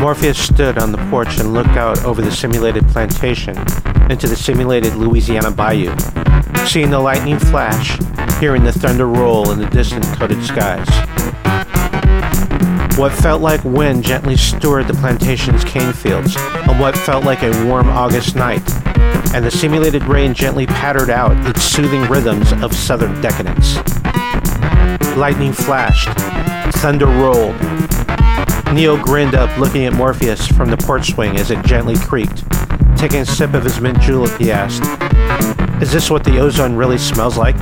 Morpheus stood on the porch and looked out over the simulated plantation into the simulated Louisiana bayou, seeing the lightning flash, hearing the thunder roll in the distant coated skies. What felt like wind gently stirred the plantation's cane fields on what felt like a warm August night, and the simulated rain gently pattered out its soothing rhythms of southern decadence. Lightning flashed, thunder rolled. Neo grinned up, looking at Morpheus from the porch swing as it gently creaked. Taking a sip of his mint julep, he asked, Is this what the ozone really smells like?